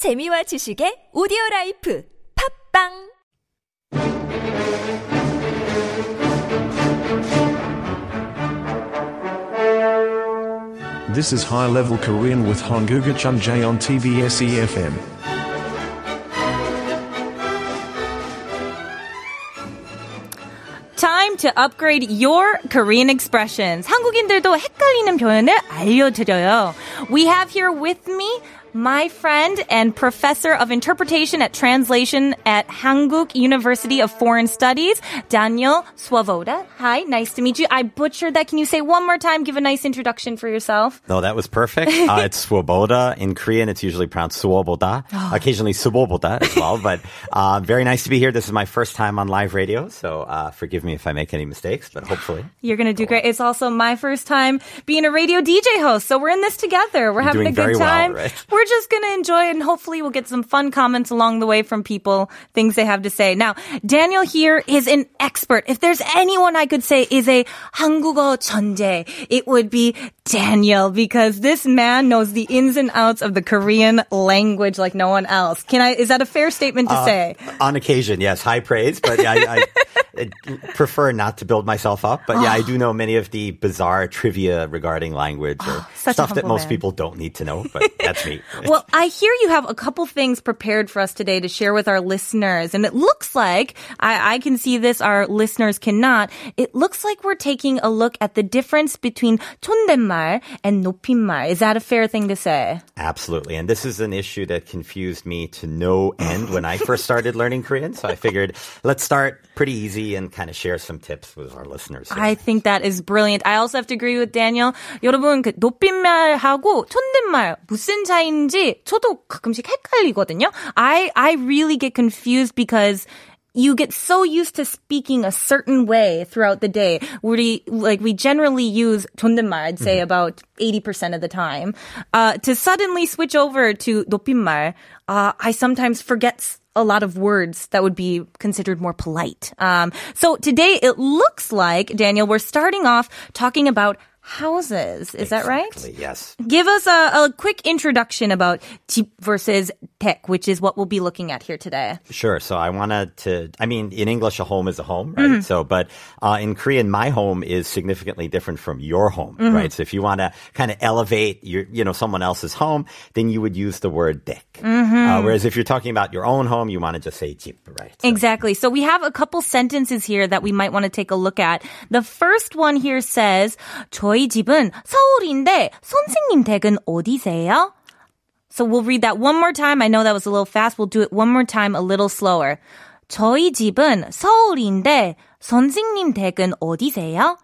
재미와 지식의 오디오 라이프 팝빵 This is High Level Korean with Honguga Chunjae on TBS EFM. Time to upgrade your Korean expressions. 한국인들도 헷갈리는 표현을 알려드려요. We have here with me my friend and professor of interpretation at translation at Hankuk University of Foreign Studies, Daniel Svoboda. Hi, nice to meet you. I butchered that. Can you say one more time? Give a nice introduction for yourself. No, that was perfect. Uh, it's swoboda. In Korean, it's usually pronounced swoboda. Occasionally suboboda as well. But uh, very nice to be here. This is my first time on live radio, so uh, forgive me if I make any mistakes, but hopefully. You're going to do great. It's also my first time being a radio DJ host, so we're in this together. We're having a good very well, time. right? We're just going to enjoy it, and hopefully we'll get some fun comments along the way from people, things they have to say. Now, Daniel here is an expert. If there's anyone I could say is a 한국어 천재, it would be Daniel because this man knows the ins and outs of the Korean language like no one else. Can I? Is that a fair statement to say? On occasion, yes, high praise, but I, I, I prefer not to build myself up. But yeah, I do know many of the bizarre trivia regarding language or such a stuff that humble most man. people don't need to know, but that's me. Well, I hear you have a couple things prepared for us today to share with our listeners. And it looks like, I, I can see this, our listeners cannot. It looks like we're taking a look at the difference between 존댓말 and 높임말. Is that a fair thing to say? Absolutely. And this is an issue that confused me to no end when I first started learning Korean. So I figured let's start pretty easy and kind of share some tips with our listeners. here. I think that is brilliant. I also have to agree with Daniel. 여러분, 그 높임말하고 존댓말 무슨 차이인지 저도 가끔씩 헷갈리거든요. I, I really get confused because you get so used to speaking a certain way throughout the day. We like we generally use 존댓말. I'd say about eighty percent of the time. Uh, to suddenly switch over to 높임말, uh, I sometimes forget s- a lot of words that would be considered more polite. Um, so today it looks like Daniel, we're starting off talking about houses. Is exactly, that right? Yes. Give us a, a, quick introduction about Jeep versus tech, which is what we'll be looking at here today. Sure. So I wanted to, I mean, in English, a home is a home, right? Mm-hmm. So, but uh, in Korean, my home is significantly different from your home, mm-hmm. right? So if you want to kind of elevate your, you know, someone else's home, then you would use the word dick. Mm-hmm. Uh, whereas if you're talking about your own home, you want to just say Jeep, right? So. Exactly. So we have a couple sentences here that we might want to take a look at. The first one here says, 저희 집은 서울인데 선생님 댁은 어디세요? So we'll read that one more time. I know that was a little fast. We'll do it one more time, a little slower. 저희 집은 서울인데 선생님 댁은 어디세요?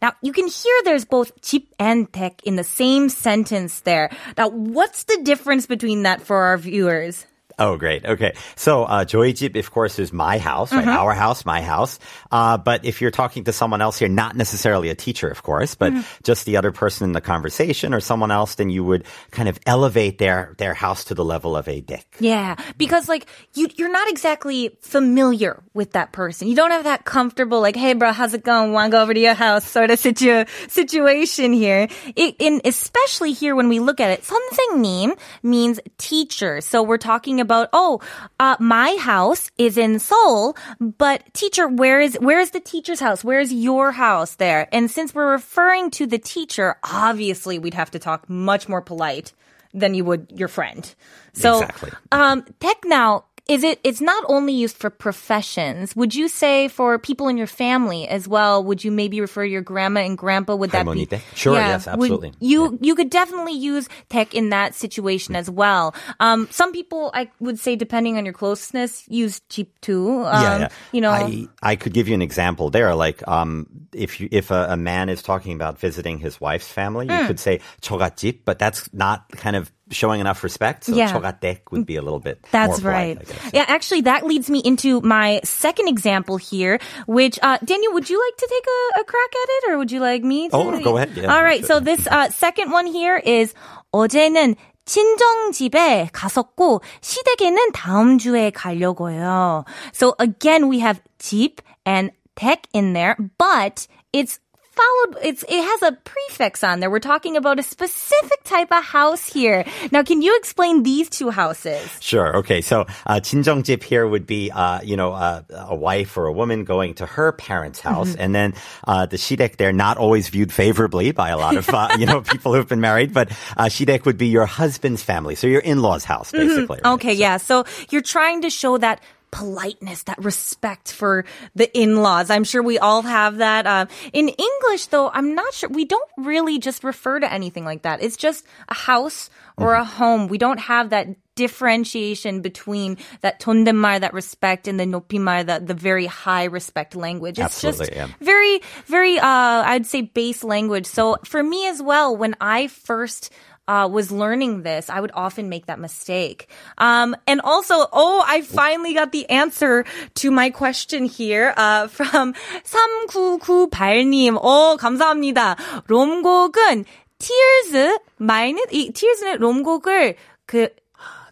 Now, you can hear there's both 집 and 댁 in the same sentence there. Now, what's the difference between that for our viewers? Oh, great. Okay. So, uh, 저희 집, of course, is my house, right? Mm-hmm. Our house, my house. Uh, but if you're talking to someone else here, not necessarily a teacher, of course, but Mm-hmm. just the other person in the conversation or someone else, then you would kind of elevate their, their house to the level of a 댁. Yeah, because like you, you're not exactly familiar with that person. You don't have that comfortable like, "Hey, bro, how's it going? Want to go over to your house?" sort of situ- situation here. It, in especially here when we look at it, 선생님 means teacher. So we're talking about, oh, uh, my house is in Seoul, but teacher, where is where is the teacher's house? Where is your house there? And since we're referring to the teacher, obviously we'd have to talk much more polite than you would your friend. So, Exactly. um, tech now is it it's not only used for professions would you say for people in your family as well would you maybe refer your grandma and grandpa would that be 때? sure yeah, yes absolutely would, you yeah. you could definitely use tech in that situation mm. as well um, some people i would say depending on your closeness use cheap too um, yeah, yeah, you know I, I could give you an example there like um, if you if a, a, man is talking about visiting his wife's family mm. you hmm. could say chogat but that's not kind of showing enough respect. So Yeah. 저갓댁 would be a little bit That's more right. polite, I guess. Yeah, actually, that leads me into my second example here, which, uh, Daniel, would you like to take a, a crack at it or would you like me to? Oh, go ahead. Yeah, All right. sure. So this, uh, second one here is 어제는 친정집에 갔었고 시댁에는 다음 주에 가려고요. So again, we have 집 and 댁 in there, but it's followed, it's, it has a prefix on there. We're talking about a specific type of house here. Now, can you explain these two houses? Sure. Okay. So, uh, 친정집 here would be, uh, you know, uh, a wife or a woman going to her parents' house. Mm-hmm. And then, uh, the shidek, they're not always viewed favorably by a lot of, uh, you know, people who've been married, but, uh, shidek would be your husband's family. So your in-laws house, basically. right? Mm-hmm. Okay, yeah. So you're trying to show that politeness, that respect for the in-laws. I'm sure we all have that. Uh, in English, though, I'm not sure. We don't really just refer to anything like that. It's just a house or a mm-hmm. home. We don't have that differentiation between that tondenmar, that respect, and the nopimar, the, the very high respect language. It's Absolutely, just yeah. very, very, uh, I'd say base language. So for me as well, when I first uh, was learning this, I would often make that mistake. Um, and also, oh, I finally got the answer to my question here uh, from 3998님. 어, 감사합니다. 롬곡은 Tears 마이너스 이 Tears는 롬곡을 그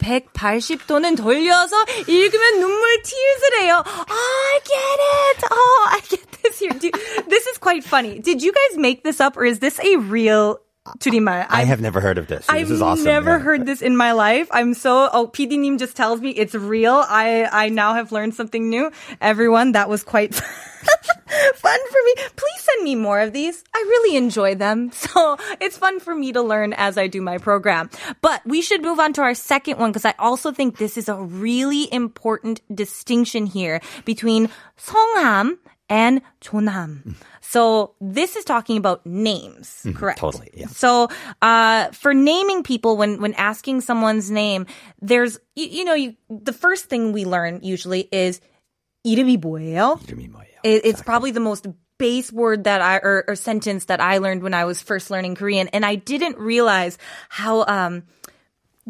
180도는 돌려서 읽으면 눈물 tears래요. I get it. Oh, I get this here. Do, this is quite funny. Did you guys make this up or is this a real 줄임말? I have never heard of this. I've this is awesome. never Yeah. heard this in my life. I'm so oh PD님 just tells me it's real. I I now have learned something new. Everyone, that was quite fun for me. Please send me more of these. I really enjoy them. So it's fun for me to learn as I do my program. But we should move on to our second one because I also think this is a really important distinction here between 성함 and 존함. So this is talking about names, correct? Mm-hmm. totally, yeah. So uh, for naming people, when when asking someone's name, there's you, you know you, the first thing we learn usually is 이름이 뭐예요? 이름이 뭐예요? It, it's probably the most base word that I or, or sentence that I learned when I was first learning Korean, and I didn't realize how um,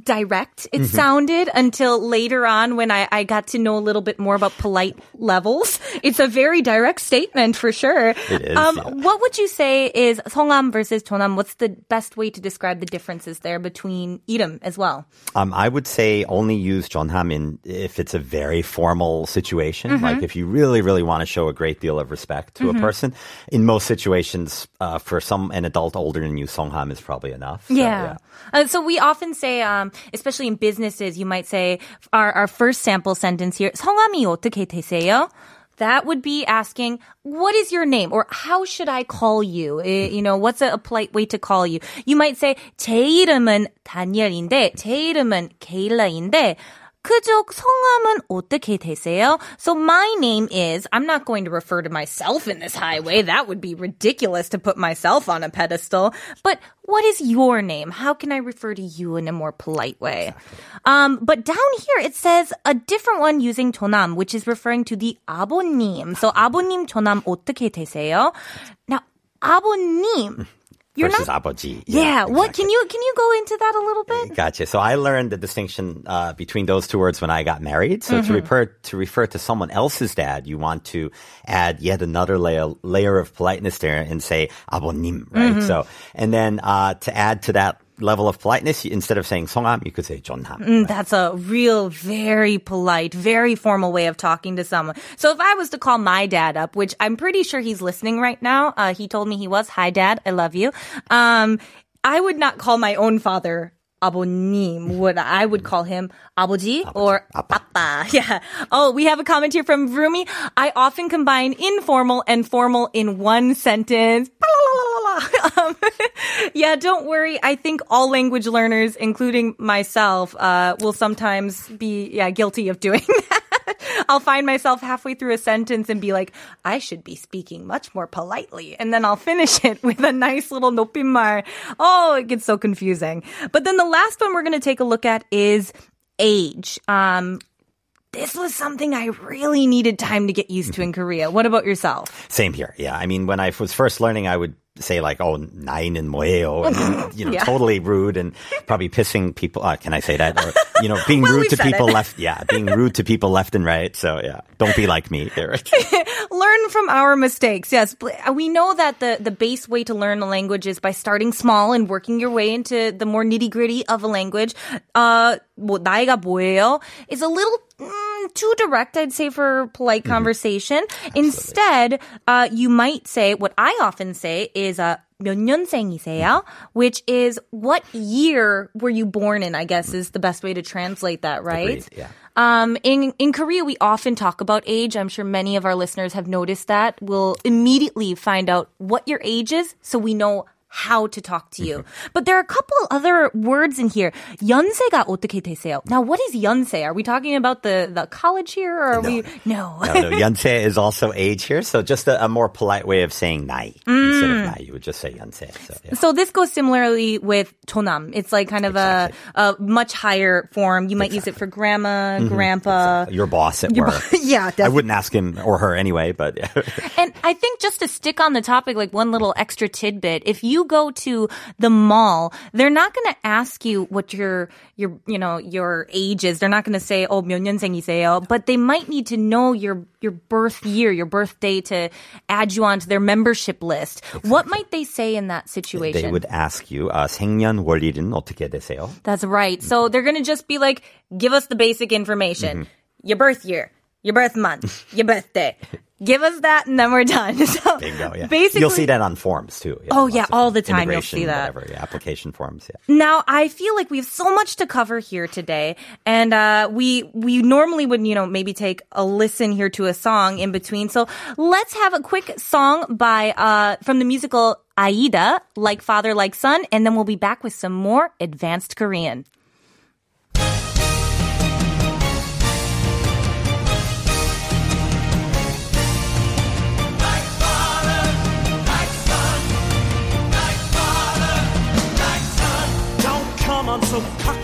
direct it sounded until later on when I, I got to know a little bit more about polite levels. It's a very direct statement for sure. It is, Um, yeah. What would you say is 성함 versus 존함? What's the best way to describe the differences there between 이름 as well? Um, I would say only use Jonham in if it's a very formal situation, Mm-hmm. like if you really, really want to show a great deal of respect to Mm-hmm. a person. In most situations, uh, for some an adult older than you, Songham is probably enough. So, Yeah. Uh, so we often say, um, especially in businesses, you might say our, our first sample sentence here, 성함이 어떻게 되세요? That would be asking, what is your name? Or how should I call you? Eh, you know, what's a, a polite way to call you? You might say, 제 이름은 다니엘인데, 제 이름은 케일라인데, 그쪽 성함은 어떻게 되세요? So my name is, I'm not going to refer to myself in this highway. That would be ridiculous to put myself on a pedestal. But what is your name? How can I refer to you in a more polite way? Um, but down here it says a different one using 조남, which is referring to the 아버님. So 아버님 조남 어떻게 되세요? Now, 아버님. You're versus not. abaji. Yeah. What exactly. can you can you go into that a little bit? Gotcha. So I learned the distinction uh, between those two words when I got married. So Mm-hmm. to refer to refer to someone else's dad, you want to add yet another layer layer of politeness there and say 아버님, right? Mm-hmm. So and then uh, to add to that level of politeness, you- instead of saying 성함, you could say 존함. Mm, That's a real, very polite, very formal way of talking to someone. So if I was to call my dad up, which I'm pretty sure he's listening right now, uh, he told me he was. Hi, dad. I love you. Um, I would not call my own father 아버님. Would I would call him 아버지 or 아빠. Yeah. Oh, we have a comment here from Rumi. I often combine informal and formal in one sentence. um, yeah, don't worry. I think all language learners, including myself, uh, will sometimes be yeah guilty of doing that. I'll find myself halfway through a sentence and be like, I should be speaking much more politely. And then I'll finish it with a nice little nopimar. Oh, it gets so confusing. But then the last one we're going to take a look at is age. Um, this was something I really needed time to get used to in Korea. What about yourself? Same here. Yeah. I mean, when I was first learning, I would say like, oh, 나이는 뭐예요? And, then, you know, Yeah. totally rude and probably pissing people. Uh, can I say that? Or, you know, being Well, rude we to said people it. left. Yeah. Being rude to people left and right. So yeah, don't be like me. There. learn from our mistakes. Yes, Bl- we know that the the base way to learn a language is by starting small and working your way into the more nitty gritty of a language. Uh, 뭐 나이가 뭐예요? Is a little mm, too direct, I'd say, for polite Mm-hmm. conversation. Instead, uh, you might say what I often say is uh, 몇 년생이세요? Which is what year were you born in? I guess is the best way to translate that, right? Agreed, yeah. Um, in in Korea, we often talk about age. I'm sure many of our listeners have noticed that. We'll immediately find out what your age is, so we know how to talk to you. But there are a couple other words in here. 연세가 어떻게 되세요? Now, what is 연세? Are we talking about the the college here, or are we? No. No, no, 연세 is also age here, so just a, a more polite way of saying 나이. Instead of 나이, you would just say 연세. So, yeah. So this goes similarly with tonam. It's like kind of a, a much higher form. You might use it for grandma, grandpa. Your boss at Your work. bo- yeah, I wouldn't ask him or her anyway, but And I think just to stick on the topic, like one little extra tidbit, if you go to the mall, they're not going to ask you what your, your, you know, your age is. They're not going to say, oh, 몇 년생이세요? But they might need to know your, your birth year, your birthday to add you onto their membership list. What might they say in that situation? they would ask you, uh, 생년월일은 어떻게 되세요? That's right. So they're going to just be like, give us the basic information. Mm-hmm. Your birth year, your birth month, your birthday. Give us that and then we're done. So Bingo, yeah. basically, You'll see that on forms too. Yeah, Oh, yeah, all the time you'll see that. Whatever, yeah, application forms, yeah. Now I feel like we have so much to cover here today, and uh, we we normally would you know maybe take a listen here to a song in between. So let's have a quick song by uh, from the musical Aida, like father like son, and then we'll be back with some more advanced Korean. On so cocksure,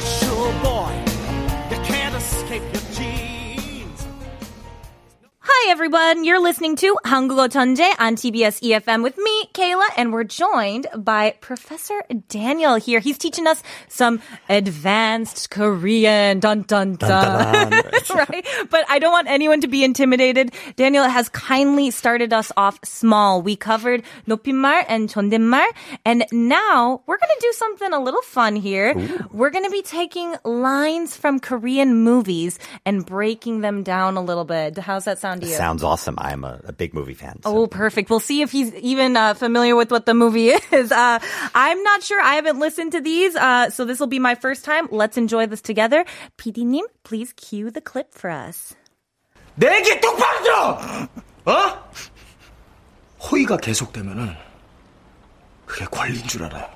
Hi everyone, you're listening to 한국어 천재 on TBS EFM with me, Kayla, and we're joined by Professor Daniel here. He's teaching us some advanced Korean. Dun dun dun. right? But I don't want anyone to be intimidated. Daniel has kindly started us off small. We covered 높임말 and 존댓말, and now we're going to do something a little fun here. We're going to be taking lines from Korean movies and breaking them down a little bit. How's that sound to you? Sounds awesome. I'm a, a big movie fan. so- Oh, perfect. We'll see if he's even uh, familiar with what the movie is. Uh, I'm not sure. I haven't listened to these, uh, so this will be my first time. Let's enjoy this together. PD님, please cue the clip for us. 내 얘기 똑바로 들어! 어? 호의가 계속되면은 그게 권리인 줄 알아요.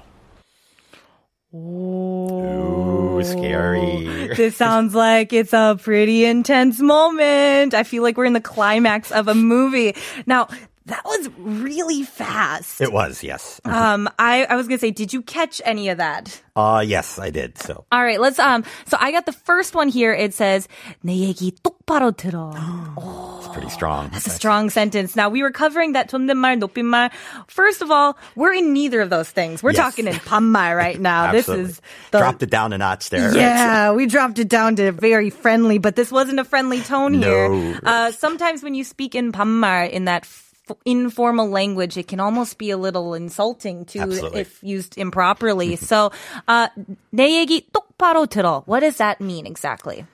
Ooh, scary. This sounds like it's a pretty intense moment. I feel like we're in the climax of a movie. Now, that was really fast. It was, yes. Um, I, I was gonna say, did you catch any of that? Uh, yes, I did. So All right, let's um. So I got the first one here. It says 내 얘기 똑바로 들어. it's pretty strong. That's a strong sentence. Now we were covering that 존댓말, 높임말. First of all, we're in neither of those things. We're Yes. talking in 반말 right now. this Absolutely. is the dropped it down a notch there. right? yeah, we dropped it down to very friendly, but this wasn't a friendly tone here. No. Uh, sometimes when you speak in 반말, in that f- informal language, it can almost be a little insulting to Absolutely. if used improperly. so, uh, 내 얘기 똑바로 들어. What does that mean exactly?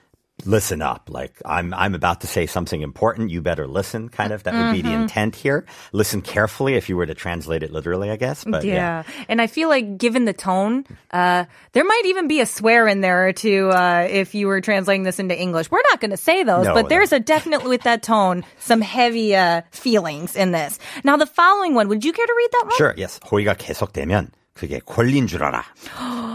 Listen up. Like I'm, I'm about to say something important. You better listen. Kind of. That would be the Mm-hmm. intent here. Listen carefully if you were to translate it literally, I guess. But yeah. And I feel like given the tone, uh, there might even be a swear in there or two, uh, if you were translating this into English. We're not going to say those, No, but there's no. a definitely with that tone, some heavy, uh, feelings in this. Now the following one, would you care to read that one? Sure. Yes. 호의가 계속되면 그게 권리인 줄 알아.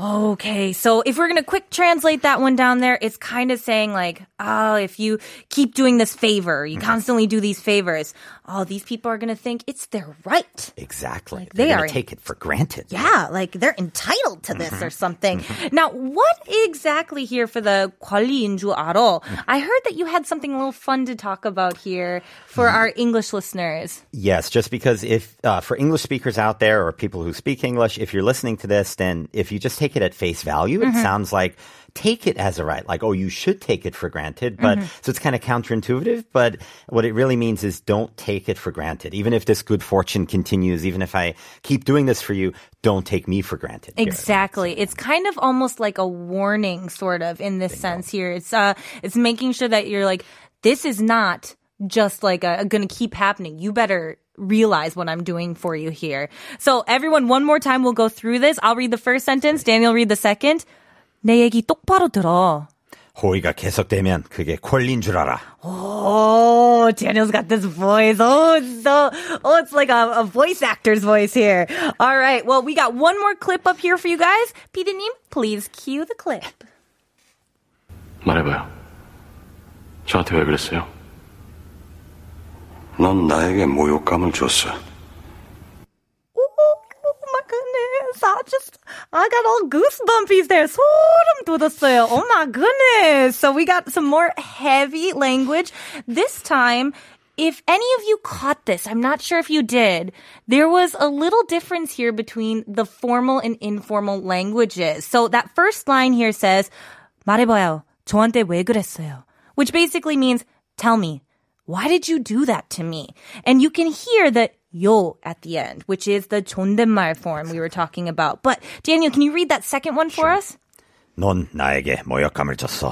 Okay, so if we're gonna quick translate that one down there, it's kind of saying like, oh, if you keep doing this favor, you mm-hmm. constantly do these favors, oh, these people are gonna think it's their right. Exactly. they They're are- gonna take it for granted. Yeah, like they're entitled to this Mm-hmm. or something. Now, what exactly here for the 권리인 줄 알아? Mm. I heard that you had something a little fun to talk about here for Mm-hmm. our English listeners. Yes, just because if uh, for English speakers out there or people who speak English, if you're listening to this, then if you just take it at face value, Mm-hmm. it sounds like take it as a right. Like, oh, you should take it for granted. But Mm-hmm. so it's kind of counterintuitive. But what it really means is don't take it for granted. Even if this good fortune continues, even if I keep doing this for you, don't take me for granted. here. Exactly. It's kind of almost like a warning sort of in this sense here. It's uh it's making sure that you're like this is not just like a, going to keep happening. You better realize what I'm doing for you here. So everyone one more time we'll go through this. I'll read the first sentence, Daniel read the second. 내 얘기 똑바로 들어. 호의가 계속되면 그게 권리인 줄 알아. Oh, Daniel's got this voice. Oh, it's so, oh, it's like a, a voice actor's voice here. All right. Well, we got one more clip up here for you guys. 피디님, please cue the clip. 말해봐요. 저한테 왜 그랬어요? 넌 나에게 모욕감을 줬어. I got all goosebumpies there. 소름 돋았어요. Oh my goodness. So we got some more heavy language. This time, if any of you caught this, I'm not sure if you did, there was a little difference here between the formal and informal languages. So that first line here says, 말해봐요. 저한테 왜 그랬어요? Which basically means, tell me, why did you do that to me? And you can hear the 요 at the end, which is the 존댓말 form we were talking about. But Daniel, can you read that second one for us? 넌 나에게 모욕감을 줬어.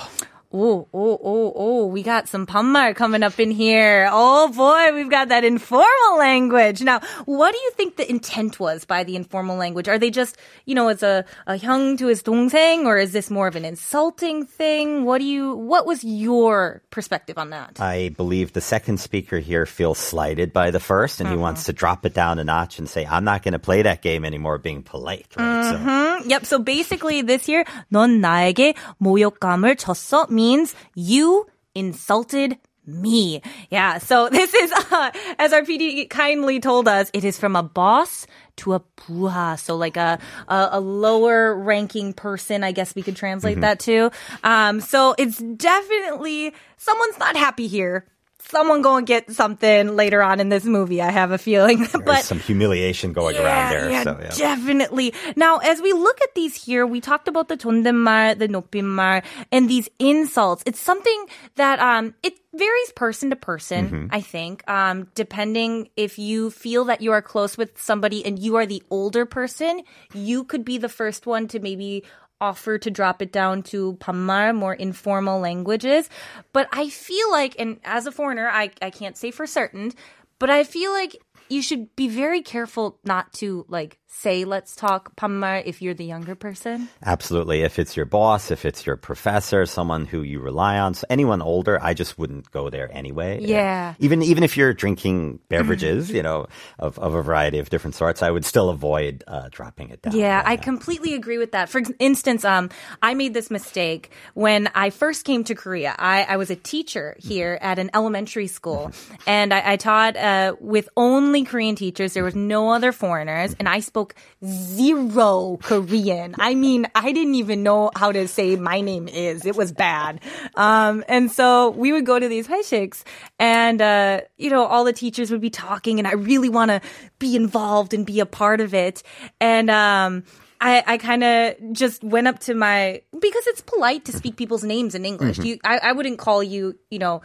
Oh, oh, oh, oh, we got some 반말 coming up in here. Oh boy, we've got that informal language. Now, what do you think the intent was by the informal language? Are they just, you know, as a, a 형 to his 동생, or is this more of an insulting thing? What do you, what was your perspective on that? I believe the second speaker here feels slighted by the first, and he wants to drop it down a notch and say, "I'm not going to play that game anymore." Being polite, right? So Yep. So basically, this here, 넌 나에게 모욕감을 줬어 means you insulted me. Yeah. So this is, uh, as our PD kindly told us, it is from a boss to a buha. So like a, a, a lower ranking person, I guess we could translate that to. Um, so it's definitely someone's not happy here Someone go and get something later on in this movie. I have a feeling, there's but some humiliation going around there. yeah, so, yeah. definitely. Now, as we look at these here, we talked about the 존댓말, the 높임말, and these insults. It's something that um it varies person to person. Mm-hmm. I think, um, depending if you feel that you are close with somebody and you are the older person, you could be the first one to maybe offer to drop it down to 반말, more informal languages. But I feel like, and as a foreigner, I, I can't say for certain, but I feel like you should be very careful not to like say let's talk 반말 if you're the younger person. Absolutely. If it's your boss, if it's your professor, someone who you rely on, so anyone older, I just wouldn't go there anyway. Yeah. Even even if you're drinking beverages, you know, of, of a variety of different sorts, I would still avoid uh, dropping it down. Yeah, I completely agree with that. For instance, um, I made this mistake when I first came to Korea. I, I was a teacher here at an elementary school, and I, I taught uh, with only Korean teachers. There was no other foreigners, and I spoke zero Korean. I mean, I didn't even know how to say my name is. It was bad. Um, and so we would go to these 회식s, and uh, you know, all the teachers would be talking, and I really want to be involved and be a part of it, and um. I, I kind of just went up to my because it's polite to speak people's names in English. You, I, I wouldn't call you, you know,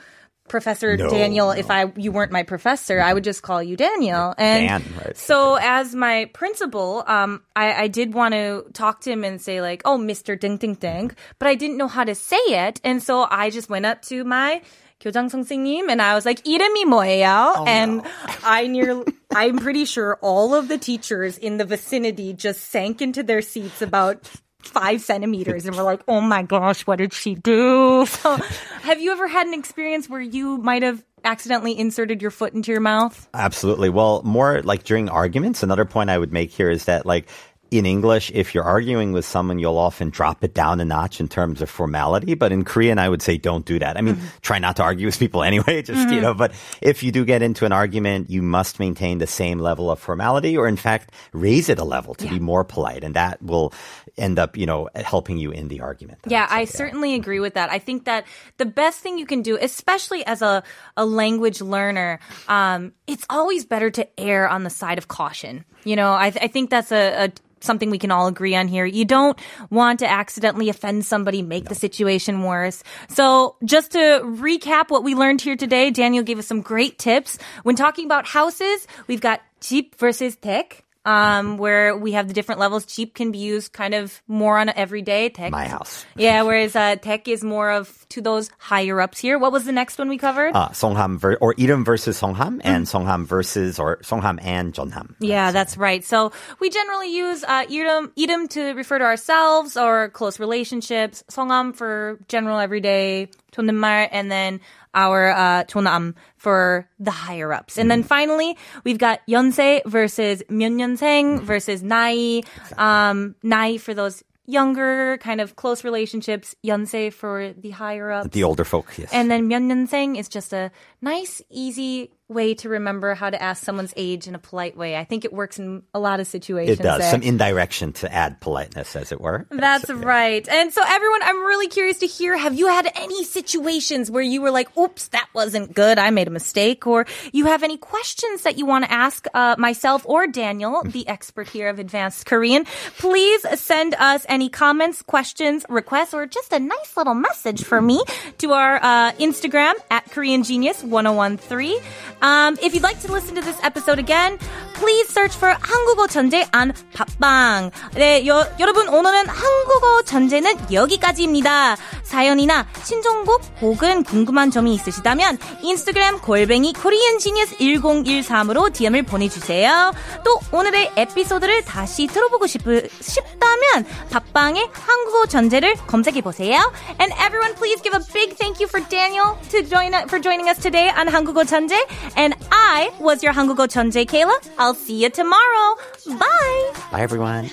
Professor No, Daniel if I you weren't my professor. I would just call you Daniel. And Dan, right. so as my principal, um, I, I did want to talk to him and say like, oh, Mister Ding Ding Ding, but I didn't know how to say it, and so I just went up to my 교장 선생님 and I was like, 이름이 뭐예요? and I near, I'm pretty sure all of the teachers in the vicinity just sank into their seats about five centimeters and we're like, oh my gosh, what did she do? So have you ever had an experience where you might have accidentally inserted your foot into your mouth? Absolutely. Well, more like during arguments, another point I would make here is that like in English, if you're arguing with someone, you'll often drop it down a notch in terms of formality. But in Korean, I would say don't do that. I mean, mm-hmm. try not to argue with people anyway, just, you mm-hmm. know, but if you do get into an argument, you must maintain the same level of formality or in fact, raise it a level to be more polite. And that will end up, you know, helping you in the argument. Yeah, I certainly mm-hmm. agree with that. I think that the best thing you can do, especially as a, a language learner, um, it's always better to err on the side of caution. You know, I, th- I think that's a, a something we can all agree on here. You don't want to accidentally offend somebody, make the situation worse. So just to recap what we learned here today, Daniel gave us some great tips. When talking about houses, we've got 집 versus 댁 Um, where we have the different levels. Jeep can be used kind of more on an everyday. Tech. My house. Yeah, whereas uh, tech is more of to those higher ups here. What was the next one we covered? Uh, Songham ver- or 이름 versus Songham and Songham versus or Songham and Jeonham. Yeah, that's right. So we generally use uh, i름, i름 to refer to ourselves or close relationships. 성함 for general everyday 존댓말, and then our uh, Jeonnam for the higher ups. And then hmm. finally, we've got Yonsei versus Myeonyeonseng hmm. versus Nai. Um, Nai for those younger, kind of close relationships. Yonsei for the higher ups. The older folk, yes. And then Myeonyeonseng is just a nice, easy way to remember how to ask someone's age in a polite way. I think it works in a lot of situations. it does. there. Some indirection to add politeness, as it were. That's right. And so everyone, I'm really curious to hear, have you had any situations where you were like, oops, that wasn't good. I made a mistake. Or you have any questions that you want to ask uh, myself or Daniel, the expert here of advanced Korean. Please send us any comments, questions, requests, or just a nice little message for me to our uh, Instagram at Korean Genius 1013. Um, if you'd like to listen to this episode again, please search for 한국어 전제 on 팟빵. 네, 여, 여러분 오늘은 한국어 전제는 여기까지입니다. 사연이나 신청곡 혹은 궁금한 점이 있으시다면 인스타그램 골뱅이 코리안 지니어스 1013으로 DM을 보내주세요. 또 오늘의 에피소드를 다시 들어보고 싶, 싶다면 팟빵에 한국어 전제를 검색해 보세요. And everyone, please give a big thank you for Daniel to join for joining us today on 한국어 전제. And I was your 한국어 전제 Kayla. I'll see you tomorrow. Bye. Bye, everyone.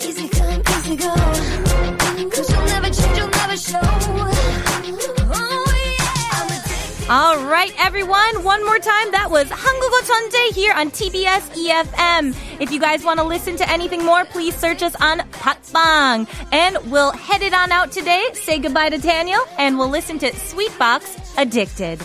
Easy come, easy go. right, everyone. One more time. That was 한국어 전제 here on TBS EFM. If you guys want to listen to anything more, please search us on Patbang. And we'll head it on out today. Say goodbye to Daniel, and we'll listen to Sweetbox Addicted.